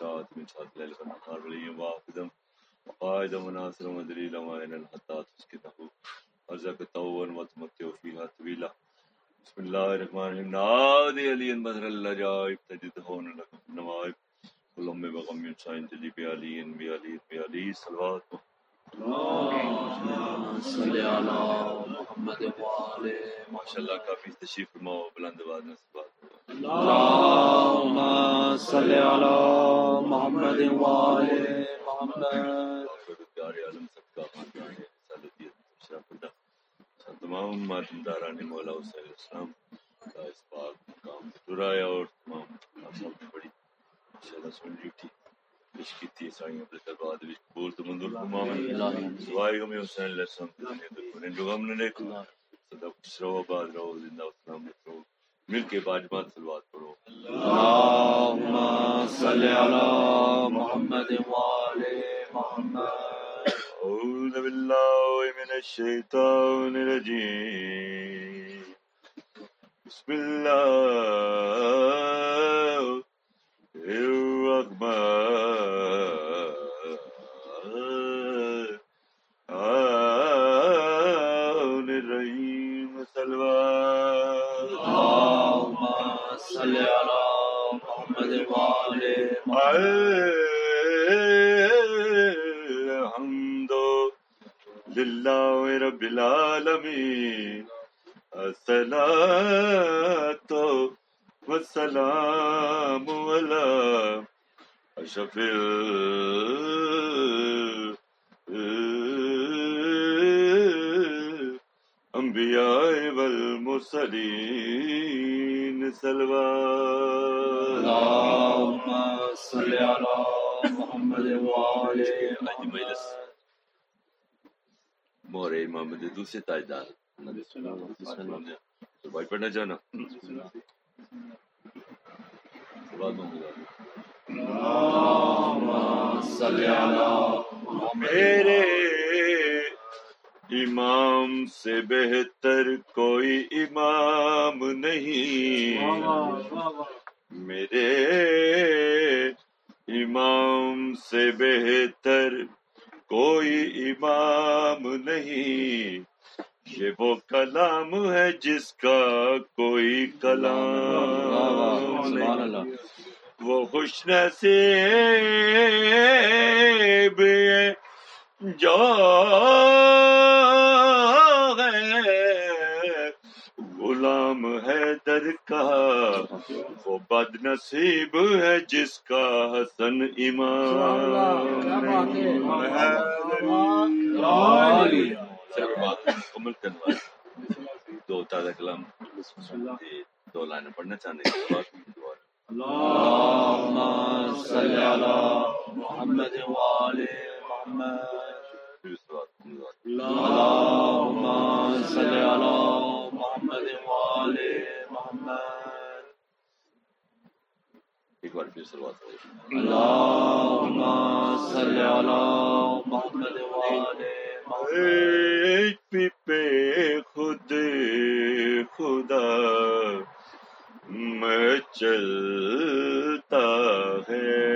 ساعة من ساعة الليل والنهار وليا واحدا وقائدا وناصرا ودليلا وعينا حتى تسكنه وزكته وتمتع فيها طويلا بسم الله الرحمن الرحيم نادي علي بدر العجائب تجد هون لك في النوائب۔ كل أم بغم ينسى جلي بعلي بعلي بعلي صلوات۔ صلی علی محمد ماشاء اللہ کافی تشریف فرماؤ، بلند آواز میں اللهم صل على محمد والے محمد تمام ماتم مولا حسین السلام کا اس پاک مقام پہ ٹرایا اور تمام آپ سب نے بڑی ماشاءاللہ سن ڈیوٹی پیش کی تھی سائیں عبد الباد بھی قبول تو منظور فرماویں سوائے غم حسین علیہ السلام کی تو کونے جو غم نہ دیکھو سدا خوش آباد رہو زندہ مل کے باجمات سلوات پڑھو۔ اللهم صل على محمد والے محمد۔ أعوذ بالله من الشيطان الرجيم بسم الله محمد والے الحمد لله رب العالمين الصلاة والسلام على أشرف الأنبياء والمرسلين سلوات اللهم صل على محمد والے محمد. مورے امام دے دوسرے تاجدار بھائی پڑھنا محمد میرے امام سے بہتر کوئی امام نہیں میرے امام سے بہتر کوئی امام نہیں۔ یہ وہ کلام ہے جس کا کوئی کلام نہیں۔ وہ خوش نصیب جو ہے غلام ہے در کا، وہ بد نصیب ہے جس کا حسن امام مکمل کرنا دو تازہ کلام۔ دو لائنیں پڑھنا چاہنے کے اللهم صل على محمد والے محمد۔ ایک بار پھر محمد محمد. ایک پہ خود خدا میں چلتا ہے۔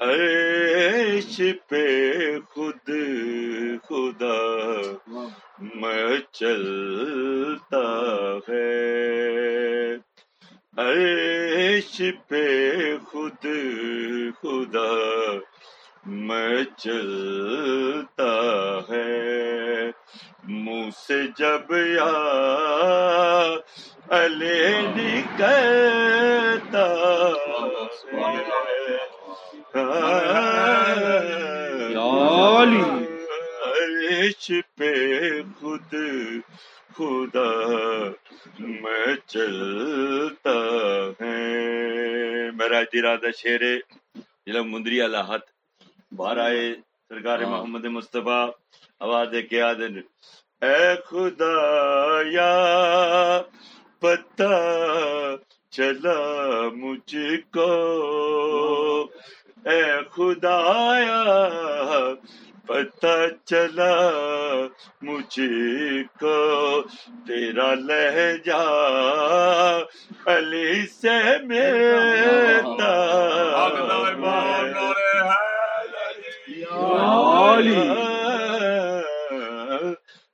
عیش پہ خود خدا میں چلتا ہے عیش پہ خود خدا میں چلتا ہے منہ سے جب یا علی نکلتا عرش پہ خود خدا میں چلتا ہے. میرا ارادہ شیر ضلع مندری لاحت باہر آئے سرکار محمد مصطفیٰ آواز کے آدن اے خدا یا چلا مجھ کو۔ اے خدایا پتہ چلا مجھے کو۔ تیرا لہجہ علی سے ملتا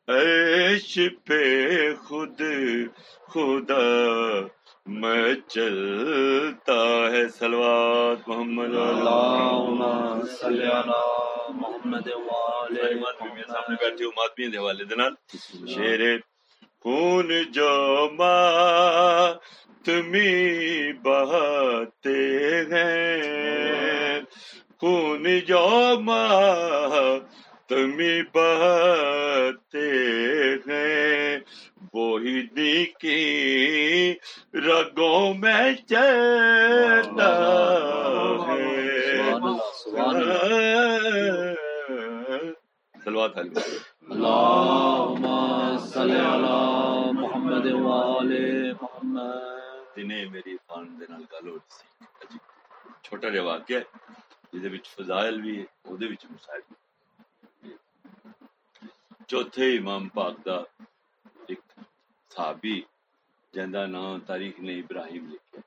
عیش پہ خود خدا میں چلتا ہے سلوات محمد اللہم صلی علی محمد والے میرے سامنے بیٹھے ہو ماتمی دے حوالے دے نال۔ شیر خون جو ماتمی بہاتے ہیں۔ خون جو ماتمی بہاتے ہیں۔ وہی کی رگوں میں چلتا ہے۔ سلوات علی اللہم صلی علی محمد والے محمد۔ دنے میری خان دے نال گل ہو سی۔ چھوٹا جہا واقعہ ہے جہدے وچ فضائل بھی ہے اودے وچ مسائل بھی۔ چوتھے امام پاک دا صحابی جندا نام تاریخ نے ابراہیم لکھیا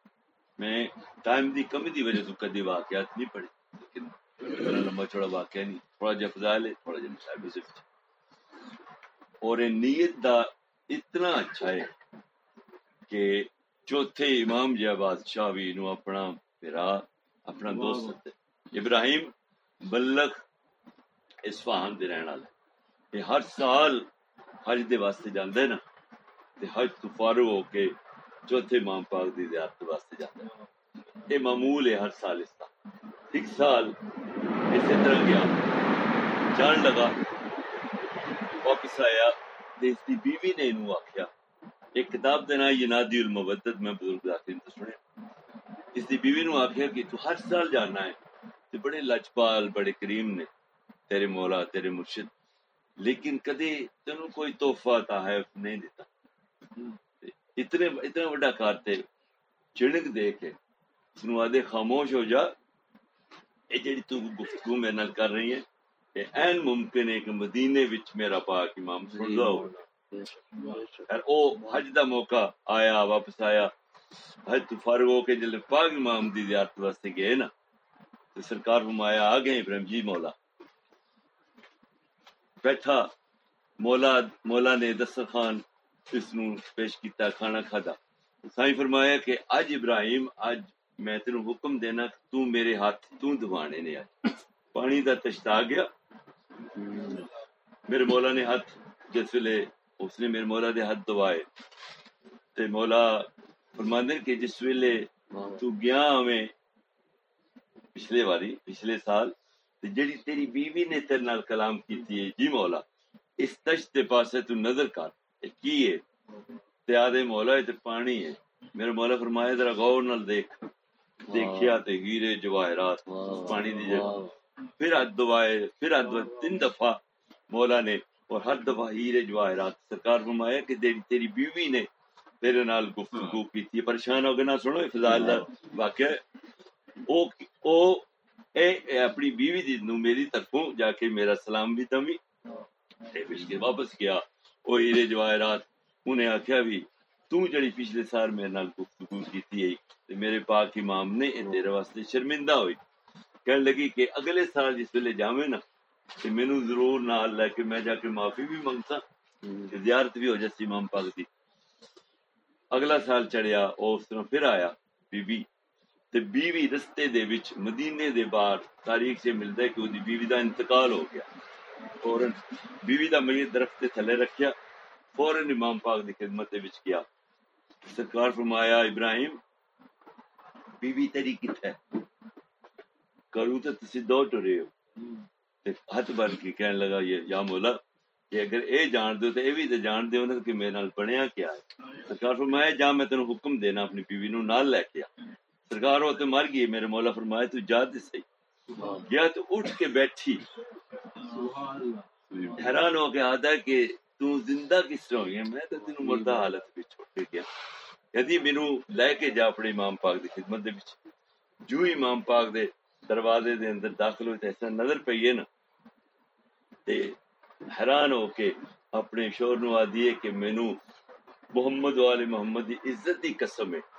میں ٹائم دی کمی دی وجہ تو کدی واقعات نہیں پڑھی لیکن اتنا لمبا چوڑا واقعہ نہیں تھوڑا جہا فضائل ہے تھوڑا مسائل بھی صرف۔ اور نیت دا اتنا اچھا ہے کہ چوتھے امام جا بادشاہ بھی نو اپنا پھرا اپنا دوست ابراہیم بلخ اصفہان دے رہن والا۔ یہ ہر سال حج دے واسطے جاندا ہے نا۔ حج تو فارغ ہو کے چوتھے امام پاک دی زیارت واسطے جاندا ہے۔ یہ معمول ہے ہر سال اس کا۔ ایک سال اسی طرح گیا۔ جان لگا۔ واپس آیا۔ اس دی بیوی نے انہوں آکھیا، ایک کتاب دے نام ینادی المودت میں بزرگ ذاکرین تو سنے اس دی بیوی نو آکھیا کہ تو ہر سال جانا ہے۔ تے بڑے لجپال، بڑے کریم نے۔ تیرے مولا، تیرے مرشد۔ لیکن کدی تینوں کوئی تحفہ، تحائف نہیں دیتا۔ اتنے اتنا بڑا کار تے چڑک دے کے سنو آدھے خاموش ہو جا یہ جڑی تو گفتگو میرے نال کر رہی ہے یہ این ممکن ہے کہ مدینے وچ میرا پاک امام سن ہو۔ اور او حج دا موقع آیا، واپس آیا، حج تو فارغ ہو کے جلد پاک امام دی زیارت واسطے گئے نا۔ تو سرکار فرمایا، آ گئے ابراہیم جی مولا۔ بیٹھا، مولا مولا نے دسترخوان اس نو پیش کیتا کھانا کھادا سائیں فرمایا کہ اج ابراہیم اج میں تینوں حکم دینا تو میرے ہاتھ تو دوانے نے آج پانی دا تشتا گیا میرے مولا نے ہاتھ جس ویلے اس نے میرے مولا دے ہاتھ دوائے تے مولا فرماندے کہ جس ویلے تو گیا ہمیں پچھلے واری پچھلے سال تے جڑی تیری بیوی نے تیرے نال کلام کیتی ہے جی مولا اس تشت دے پاسے تو نظر کر کی ہے۔ تے آدھے مولا تے پانی ہے۔ میرے مولا فرمایا ذرا غور نال دیکھ۔ دیکھیا تے ہیرے جواہرات۔ پانی دی جگہ۔ پھر ہاتھ دعائے پھر ہاتھ دعائے تین دفعہ مولا نے اور ہر دفعہ ہیرے جواہرات۔ سرکار فرمایا کہ تیری تیری بیوی نے تیرے نال گفتگو کی تھی پریشان ہو گئے نہ سنو فضائل دا واقعہ۔ او او اے اپنی بیوی دی نو میری طرفوں جا کے میرا سلام بھی تمی تے پھر کے واپس گیا او ہیرے جواہرات انہیں آکھیا بھی تو جڑی پچھلے سال میرے نال گفتگو کیتی ہے تے میرے پاک امام نے تیرے واسطے شرمندہ ہوئی کہنے لگی کہ اگلے سال جس ویلے جاویں نا تے مینوں ضرور نال لے کے میں جا کے معافی بھی منگتا تے زیارت بھی ہو جاسی امام پاک دی اگلا سال چڑھیا او اس طرح پھر آیا بی بی تے بیوی رستے دے وچ مدینے دے باہر تاریخ سے ملدا ہے کہ اودی بیوی دا انتقال ہو گیا فوراً بیوی دا میت درخت دے تھلے رکھیا فوراً امام پاک دی خدمت دے وچ گیا۔ سرکار فرمایا ابراہیم بیوی تیری کتھے؟ کروں تے تسی دو ٹرے ہو۔ تے ہاتھ بن کے کہنے لگا یہ یا مولا کہ اگر اے جان دو تے اے بھی تے جان دیو نا کہ میرے نال بنیا کیا ہے۔ سرکار فرمایا جا میں تینوں حکم دینا اپنی بیوی نو نال لے کے آ۔ سرکار وہ تے مر گئی میرے مولا فرمایا تو جا تے صحیح۔ گیا تو اٹھ کے بیٹھی۔ حیران ہو کے آتا ہے کہ تو زندہ کس طرح ہوئی ہے میں تو تینوں مردہ حالت میں چھوڑ کے گیا۔ کہتی مینوں لے کے جا اپنے امام پاک دی خدمت دے وچ۔ جو امام پاک دے دروازے دے اندر داخل ہوئے ایسا نظر پئی ہے نا۔ تے حیران ہو کے اپنے شور نو آدھی کہ مینو محمد والے محمد دی عزت دی قسم ہے۔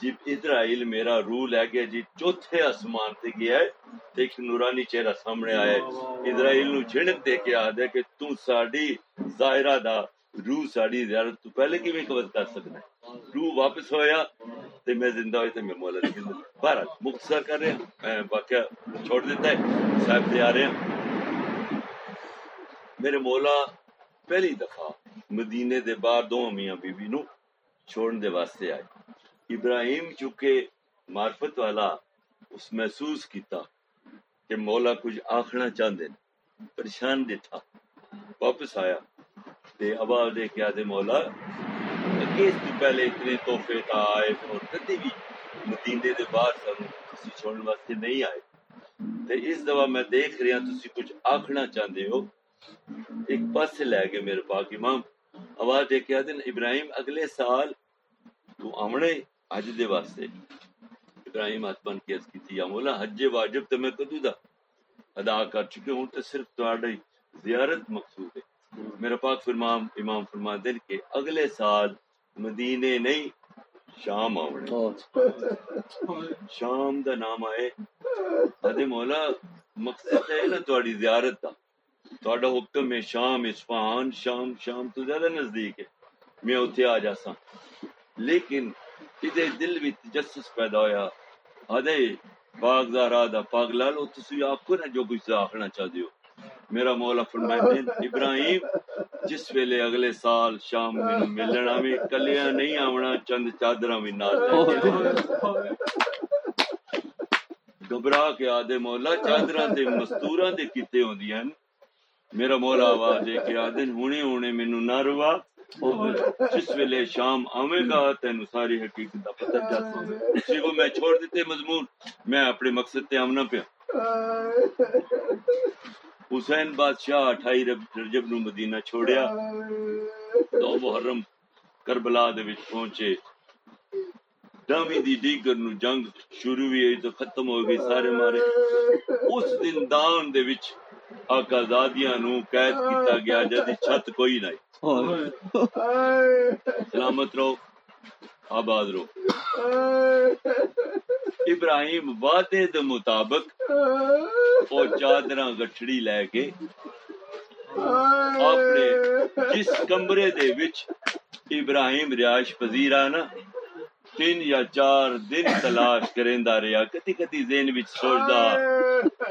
جب اسرائیل میرا روح لے گیا جی چوتھے آسمان تے گیا ہے، تے ایک نورانی چہرہ سامنے آیا ہے۔ اسرائیل نو جھڑک دے کے آدھے کہ تو ساڈی ظاہرہ دا روح ساڈی زیارت تو پہلے کیویں قبض کر سکنا ہے؟ روح واپس ہویا تے میں زندہ ہوئی تے میں مولا دی زندہ بہرحال، مختصر کر رہے ہیں، میں واقعہ چھوڑ دیتا ہے۔ صاحب تے آ رہے ہیں۔ میرے مولا، پہلی دفعہ مدینے دے باہر دو میاں بی بی نو چھوڑن دے واسطے آئے۔ ابراہیم چونکہ معرفت والا اس محسوس کیتا کہ مولا کچھ آخنا چاہتے پریشان ڈٹھا واپس آیا تے ابا دے کے آدھے مولا کس تو پہلے اتنے تحفے تا آئے اور کدی بھی مدینے دے باہر سانو کسی چھوڑنے واسطے نہیں آئے۔ تے اس دفعہ میں دیکھ رہا تسی کچھ آخنا چاہتے ہو۔ ایک پاس لے گئے میرے پاک امام۔ آواز دے کے آدھے ابراہیم، اگلے سال تو آمنے حج دے واسطے۔ ابراہیم ہاتھ بن کے کی تھی، یا مولا، حج واجب تے میں کدو دا؟ ادا کر چکے ہوں تے صرف تہاڈی زیارت مقصود ہے۔ میرا پاک فرمان امام فرما دل کے اگلے سال مدینے نہیں، شام آونے۔ شام دا نام آئے۔ ادے مولا، مقصد ہے نا تہاڈی زیارت دا۔ تہاڈا حکم ہے، شام اصفہان، شام شام تو زیادہ نزدیک ہے۔ میں اتھے آ جاساں۔ لیکن دل بھی تجسس پیدا ہویا آدھے پاک زہرا دا پاک لالو تسی آکھو نا جو کچھ آخنا چاہتے ہو میرا مولا فرمائے ابراہیم جس ویلے اگلے سال شام میں ملنا میں کلیاں نہیں آونا چند چادراں بھی نال گھبرا کے آدھے مولا چادراں تے مستوراں تے کیتے ہوندیاں میرا مولا آواز دے کے آدھے ہونے ہونے مینوں نہ روا جس ویلے شام آوے گا ساری حقیقت دا پتہ چل اسی کو میں چھوڑ مضمون میں اپنے مقصد تے آمنا پیا حسین بادشاہ اٹھائی رجب نو مدینہ چھوڑیا تو محرم کربلا دے وچ پہنچے ڈامی دی دیگر نو جنگ شروع ہوئی تو ختم ہو گئی سارے مارے اس دن دان دے وچ آقا زادیاں نو قید کیتا گیا جدی چھت کوئی نہیں۔ سلامت رہو آباد رہو۔ ابراہیم وعدے دے مطابق او چادراں گٹھڑی لے کے اپنے جس کمرے دے وچ ابراہیم رہائش پذیر آنا تین یا چار دن تلاش کریندا رہیا۔ کتی کتی ذہن وچ سوچدا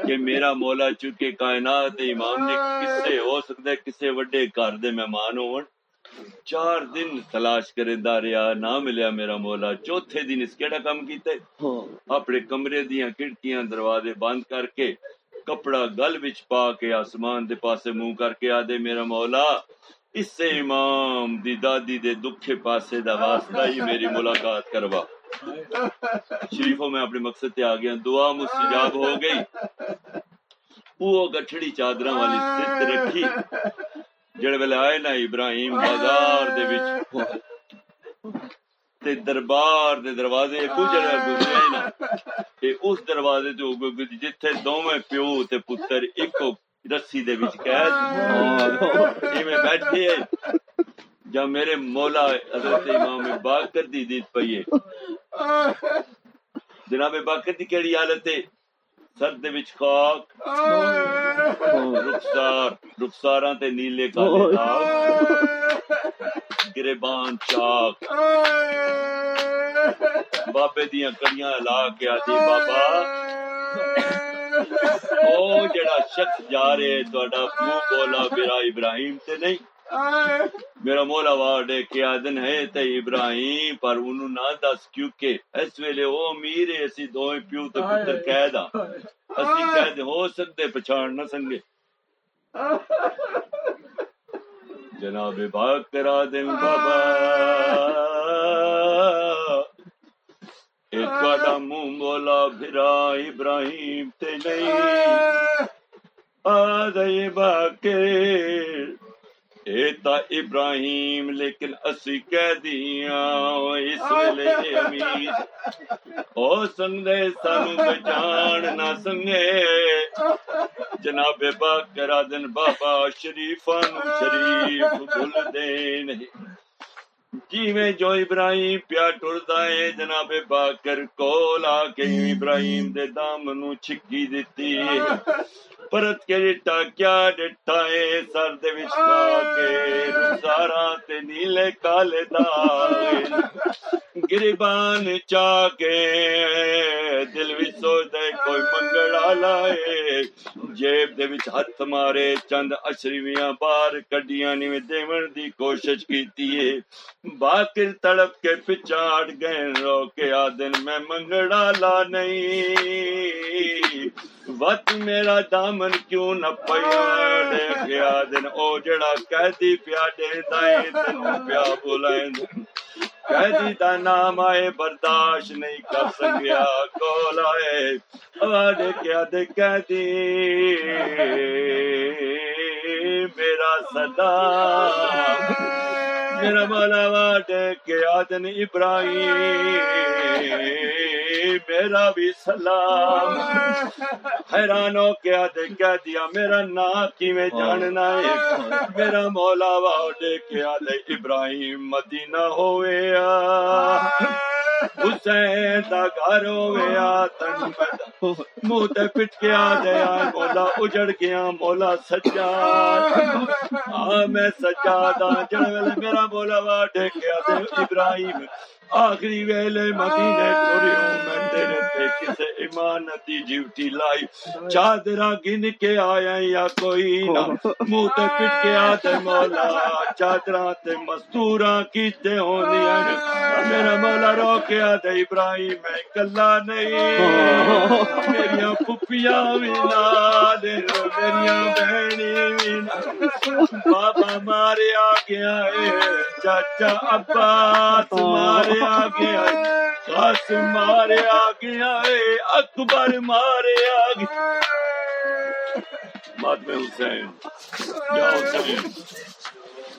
کہ میرا مولا چونکہ کائنات دے امام نے کسے ہو سکدا کسے وڈے گھر دے مہمان ہون۔ چار دن تلاش کریندا رہیا نہ ملیا میرا مولا۔ چوتھے دن اس کیڑا کام کیتے اپنے کمرے دیاں کھڑکیاں دروازے بند کر کے کپڑا گل وچ پا کے آسمان دے پاسے منہ کر کے آدے میرا مولا۔ اس سے امام دی دادی دے دکھے پاسے دا واسطہ ہی میری ملاقات کروا۔ شریفوں، میں اپنے مقصد تے آ گیا دعا مستجاب ہو گئی۔ وہ گٹھڑی چادراں والی ست رکھی۔ جڑے ویلے آئے نا ابراہیم بازار دے وچ۔ تے دربار دے دروازے کو جڑا گزرے نا۔ تے اس دروازے تے او جتھے دوویں پیو تے پتر ایک رسی دے وچ قید ایویں بیٹھے جب میرے مولا حضرت امام باقر دی دید پئی جناب باقر دی کیڑی حالت ہے؟ سر دے وچ خاک۔ رخسار۔ رخساراں تے نیلے کالے داغ۔ گریبان چاک۔ بابے دیاں کڑیاں لا کے آتی بابا۔ او جڑا شخص جا رہے تہاڈا منہ بولا میرا ابراہیم تے نہیں میرا مولا واڈے کے آدن ہے تے ابراہیم پر انہوں نہ دس کیونکہ اس ویلے او امیر ہے اسی دوئے پیو تے پتر قید آ اسی قید ہو سکتے پچھان نہ سنگے جناب باغ کرا دیں بابا ایک بڑا منہ بولا پھرا ابراہیم تے نہیں۔ آ آدھے باقی اے تا ابراہیم، لیکن اسی کہہ دیاں اس ویلے امیر۔ او سنگے سانو بچان نہ سنگے۔ جناب باکر آدن بابا شریفان شریف بھول دے نہیں۔ جی میں جو ابراہیم پیا ٹردا ہے، جناب باکر کول آ کے ابراہیم دے دام نو چھکی دتی پرت کے ڈٹا کیا ڈٹا ہے سر دے وچ پا کے رخسارا تے نیلے کالے داغ گریبان چا کے دل وچ سوچدا کوئی منگڑا لائے جیب دے وچ ہاتھ مارے چند اشریویاں بار کڈیاں نی دیون دی کوشش کیتی ہے باقر تڑپ کے پچاڑ گئے رو کے آدن میں منگڑا لا نہیں وقت میرا دامن کیوں نہ پیاڑے گیا دن، او جڑا قیدی پیا دے دائیں دن پیا بلائیں قیدی دا نام آئے، برداشت نہیں کر سکیا۔ کول آئے آڈے کیا دے قیدی۔ میرا صدا۔ میرا مولا واڈے کے آدن ابراہیم، میرا بھی سلام۔ حیران ہو کے آدھے کہہ دیا، میرا نا کی میں جاننا ہے؟ میرا مولا واڈے کے آدھے ابراہیم مدینہ ہوئے حسین دا گھر ہویا، تن منہ تے پٹ کے آ گیا۔ مولا اجڑ گیا، مولا سجاد۔ آ، میں سجاد آ جڑ ویلے میرا مولا وا ڈھکیا تے ابراہیم؟ آخری ویلے مدینے ٹورے ہوں میں تیرے تے کسے ایمانت دی ڈیوٹی لائی۔ چادرا گن کے آیا یا کوئی نہ؟ منہ تے پٹ کے آ تے مولا۔ چادرا تے مزدوراں کیتے ہوندیاں میرا مولا رو کے آ تے ابراہیم میں کلا نہیں۔ میریاں پھپھیاں وی نال میریاں بہنی وی نال بابا مارے آ گیا ہے چاچا عباس مارے آ گیا قاسم مارے آ گیا ہے اکبر مارے آ گیا مات میں حسین یا حسین